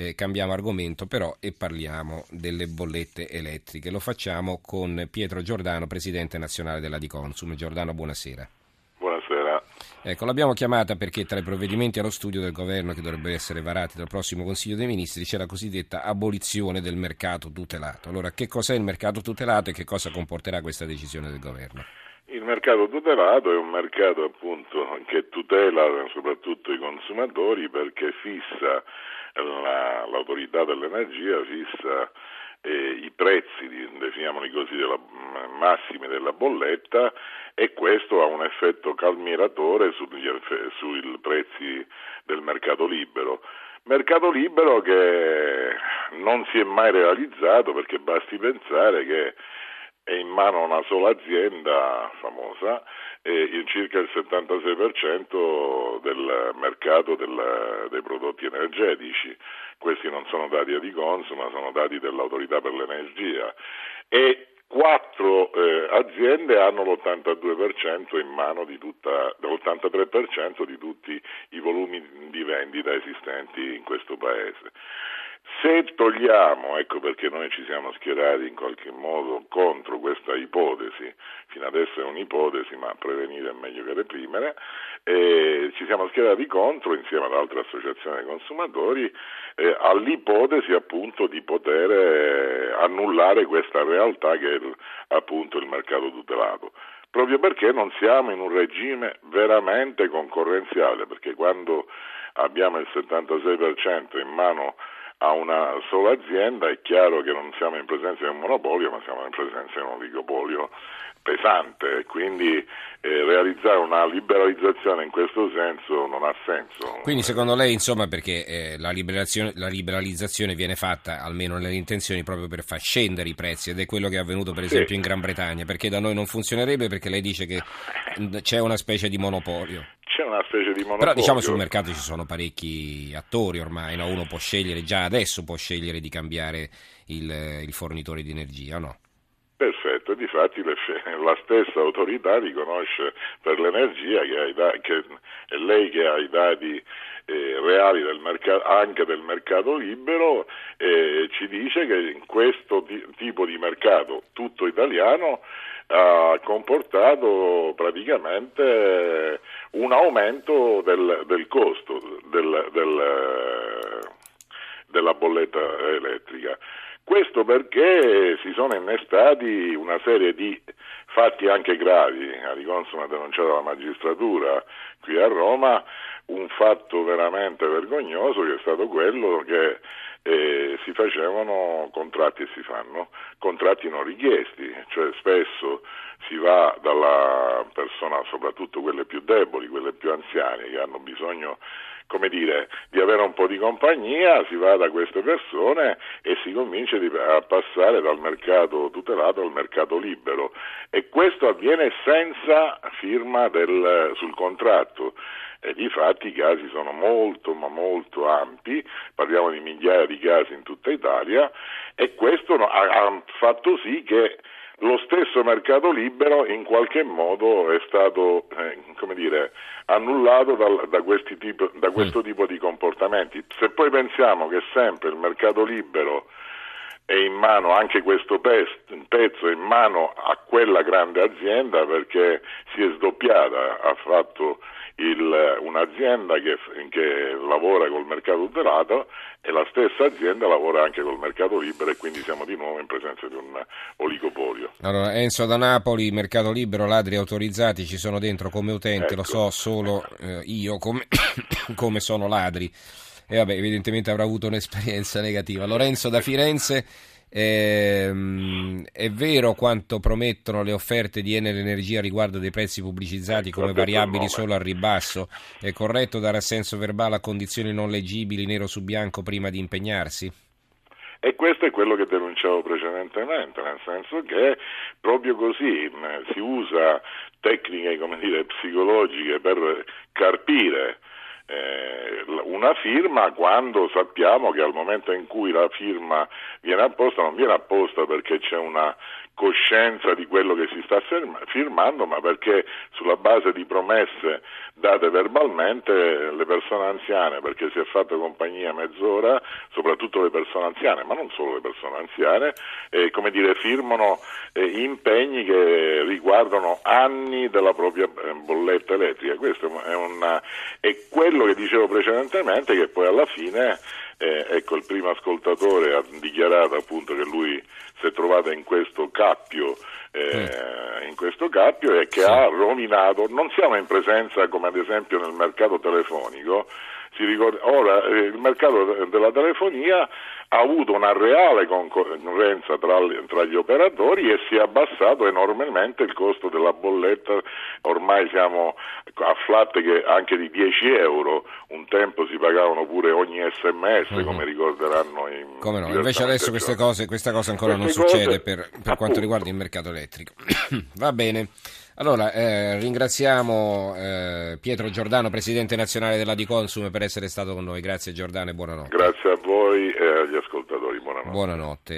eh, cambiamo argomento però e parliamo delle bollette elettriche. Lo facciamo con Pietro Giordano, presidente nazionale della Diconsum. Giordano, buonasera. Buonasera. Ecco, l'abbiamo chiamata perché tra i provvedimenti allo studio del governo che dovrebbero essere varati dal prossimo Consiglio dei Ministri c'è la cosiddetta abolizione del mercato tutelato. Allora, che cos'è il mercato tutelato e che cosa comporterà questa decisione del governo? Il mercato tutelato è un mercato appunto che tutela soprattutto i consumatori perché fissa la, l'autorità dell'energia fissa eh, i prezzi, definiamoli così, della, massimi della bolletta e questo ha un effetto calmieratore sugli, sui prezzi del mercato libero. Mercato libero che non si è mai realizzato perché basti pensare che è in mano a una sola azienda famosa e circa il 76% del mercato del, dei prodotti energetici. Questi non sono dati di Consum, ma sono dati dell'autorità per l'energia. E quattro eh, aziende hanno l'82% in mano di tutta, l'83% di tutti i volumi di vendita esistenti in questo paese. Se togliamo, ecco perché noi ci siamo schierati in qualche modo contro questa ipotesi, fino adesso è un'ipotesi ma prevenire è meglio che reprimere, eh, ci siamo schierati contro insieme ad altre associazioni consumatori eh, all'ipotesi appunto di poter eh, annullare questa realtà che è appunto il mercato tutelato. Proprio perché non siamo in un regime veramente concorrenziale, perché quando abbiamo il 76% in mano a una sola azienda, è chiaro che non siamo in presenza di un monopolio, ma siamo in presenza di un oligopolio pesante, quindi eh, realizzare una liberalizzazione in questo senso non ha senso. Quindi secondo lei, insomma, perché eh, la, la, liberalizzazione viene fatta, almeno nelle intenzioni, proprio per far scendere i prezzi ed è quello che è avvenuto per esempio sì. in Gran Bretagna, perché da noi non funzionerebbe perché lei dice che c'è una specie di monopolio c'è una specie di monopolio. Però diciamo sul mercato ci sono parecchi attori ormai, no? uno può scegliere, già adesso può scegliere di cambiare il, il fornitore di energia, no? Perfetto, difatti le, la stessa autorità riconosce per l'energia che, da, che è lei che ha i dati eh, reali del mercato, anche del mercato libero e ci dice che in questo t- tipo di mercato tutto italiano ha comportato praticamente un aumento del, del costo del, del, della bolletta elettrica. Questo perché si sono innestati una serie di fatti anche gravi, a Riconsum ha denunciato la magistratura qui a Roma, un fatto veramente vergognoso che è stato quello che eh, si facevano contratti e si fanno contratti non richiesti, cioè spesso si va dalla persona, soprattutto quelle più deboli, quelle più anziane che hanno bisogno come dire, di avere un po' di compagnia, si va da queste persone e si comincia a passare dal mercato tutelato al mercato libero. E questo avviene senza firma del, sul contratto. E di fatti i casi sono molto ma molto ampi, parliamo di migliaia di casi in tutta Italia. E questo ha, fatto sì che stesso mercato libero in qualche modo è stato eh, dire, annullato dal, da, tipo, da, questo tipo di comportamenti. Se poi pensiamo che sempre il mercato libero è in mano anche questo pezzo è in mano a quella grande azienda perché si è sdoppiata, ha fatto il, un'azienda che, che, lavora col mercato tutelato e la stessa azienda lavora anche col mercato libero e quindi siamo di nuovo in presenza di un oligopolio. Allora, Enzo da Napoli, mercato libero, ladri autorizzati, ci sono dentro come utente, ecco. lo so solo eh, io come, come sono ladri e vabbè, evidentemente avrà avuto un'esperienza negativa. Lorenzo da Firenze, ehm, è vero quanto promettono le offerte di Enel Energia riguardo dei prezzi pubblicizzati come variabili solo al ribasso? È corretto dare assenso verbale a condizioni non leggibili nero su bianco prima di impegnarsi? E questo è quello che denunciavo precedentemente, nel senso che proprio così si usa tecniche come dire, psicologiche per carpire una firma quando sappiamo che al momento in cui la firma viene apposta non viene apposta perché c'è una coscienza di quello che si sta firmando, ma perché sulla base di promesse date verbalmente le persone anziane, perché si è fatto compagnia mezz'ora, soprattutto le persone anziane, ma non solo le persone anziane, eh, come dire, firmano eh, impegni che riguardano anni della propria eh, bolletta elettrica. Questo è, una, è quello che dicevo precedentemente, che poi alla fine eh, ecco, il primo ascoltatore ha dichiarato appunto che lui si è trovato in questo cappio, eh, in questo cappio e che ha rovinato, non siamo in presenza come ad esempio nel mercato telefonico, ora eh, il mercato della telefonia ha avuto una reale concorrenza tra, tra, gli operatori e si è abbassato enormemente il costo della bolletta, ormai siamo a flat che anche di 10 euro, un tempo si pagavano pure ogni sms mm-hmm. come ricorderanno i Come no, invece adesso queste cose, questa cosa ancora queste non cose, succede per, per quanto riguarda il mercato elettrico. Va bene. Allora, eh, ringraziamo eh, Pietro Giordano, Presidente nazionale della Diconsum, per essere stato con noi. Grazie Giordano e buonanotte. Grazie a voi e agli ascoltatori, buonanotte. Buonanotte.